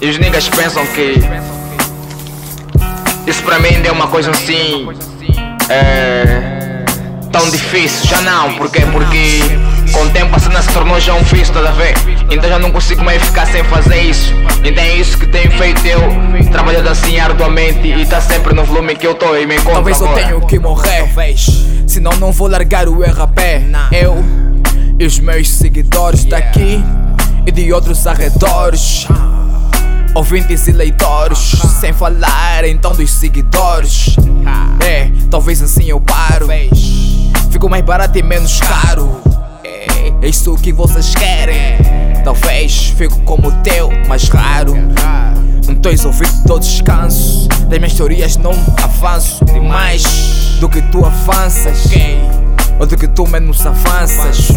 E os niggas pensam que isso pra mim ainda é uma coisa assim. É, tão difícil. Já não, porque Porque com o tempo a cena se tornou já um vício, toda vez. Então já não consigo mais ficar sem fazer isso. Então é isso que tenho feito eu. Trabalhando assim arduamente e tá sempre no volume que eu tô e me encontro. Talvez agora. eu tenho que morrer, talvez. Senão não vou largar o RAP. Eu e os meus seguidores daqui e de outros arredores. Ouvintes e leitores, sem falar então dos seguidores. É, talvez assim eu paro. Fico mais barato e menos caro. É, é isso que vocês querem. Talvez fico como o teu, mais raro. Não tens ouvido todo descanso. Das minhas teorias não avanço demais do que tu avanças. Ou do que tu menos avanças.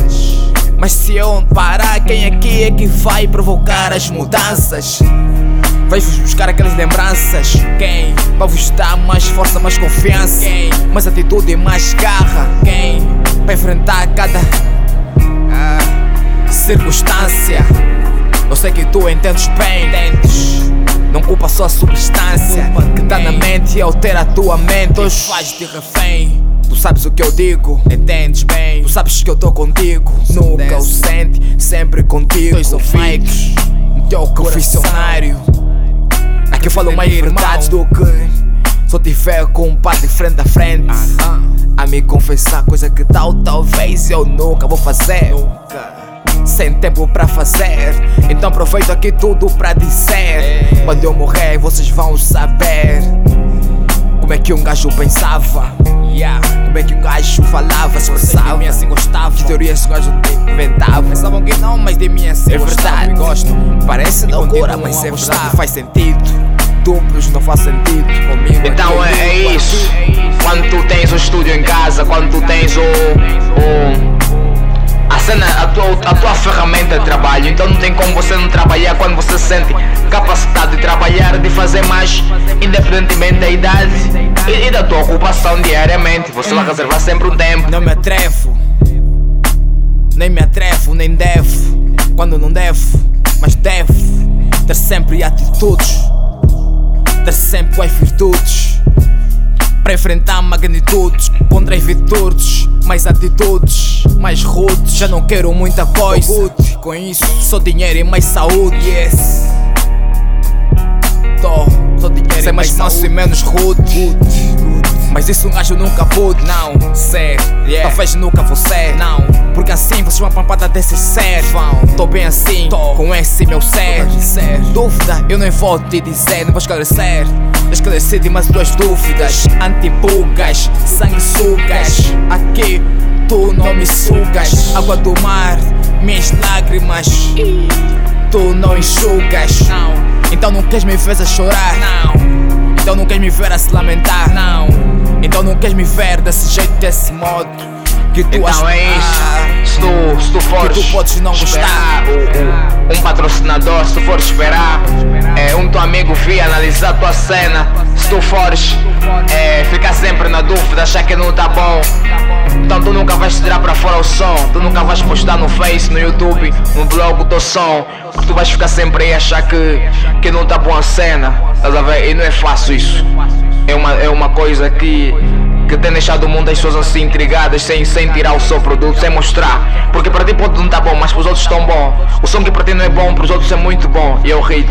Mas se eu parar, quem aqui é que vai provocar as mudanças? Vais-vos buscar aquelas lembranças. Quem? Para vos dar mais força, mais confiança. Quem? Mais atitude e mais garra. Quem? Para enfrentar cada ah, circunstância. Eu sei que tu entendes bem. Entendes. Não culpa só a substância que tá na mente e altera a tua mente. Hoje faz-te refém. Tu sabes o que eu digo, entendes bem. Tu sabes que eu tô contigo, nunca ausente, sempre contigo. Dois ouvidos, no teu confessionário. Aqui eu falo mais verdades do que se eu tiver com um par de frente a frente. A me confessar coisa que tal, talvez eu nunca vou fazer. Sem tempo pra fazer, então aproveito aqui tudo pra dizer. Quando eu morrer, vocês vão saber como é que um gajo pensava. Como é que um gajo falava, se pensava. De mim assim gostava. Que teorias um gajo inventava. Pensavam que não, mas de mim assim é verdade. Gosto. Parece loucura, mas é verdade. Faz sentido. Duplos não faz sentido comigo. Então é, é isso. Quando tu tens um estúdio em casa, quando tu tens o. o a cena, a tua, a tua ferramenta de trabalho. Então não tem como você não trabalhar quando você se sente capacitado de trabalhar, de fazer mais, independentemente da idade e, e da tua ocupação diariamente. Você vai reservar sempre um tempo. Não me atrevo, nem me atrevo, nem devo. Quando não devo, mas devo ter sempre atitudes, ter sempre as virtudes. Para enfrentar magnitudes, contra as virtudes, mais atitudes, mais rudes. Já não quero muita coisa, com isso só dinheiro e mais saúde. Yes. Tô, mais manso e menos rude. Mas isso um gajo nunca pude, não ser. Yeah. Talvez nunca vou ser, não. Porque assim vocês vão pampada desse ser. Vão, tô bem assim, tô. com esse meu ser. Dúvida, eu não vou te dizer, não vou esclarecer. Esclareci de mais duas dúvidas. Antipugas, sanguessugas. Aqui tu não me sugas. Água do mar, minhas lágrimas. Tu não enxugas. Não. Então não queres me ver a chorar. Não. Não queres me ver a se lamentar. Não. Então não queres me ver desse jeito, desse modo. Que tu Então é isso. Se tu, se tu fores tu podes não esperar o- o- um patrocinador, se tu fores esperar é, um teu amigo vir analisar tua cena, se tu fores é, ficar sempre na dúvida, achar que não tá bom, então tu nunca vais tirar pra fora o som, tu nunca vais postar no Face, no YouTube, no blog o teu som, porque tu vais ficar sempre aí a achar que, que não tá bom a cena, estás a ver? E não é fácil isso. É uma, é uma coisa que que tem deixado o mundo das pessoas assim intrigadas, sem, sem tirar o seu produto, sem mostrar. Porque para ti pode não tá bom, mas para os outros estão bom. O som que para ti não é bom, para os outros é muito bom. E é o hit.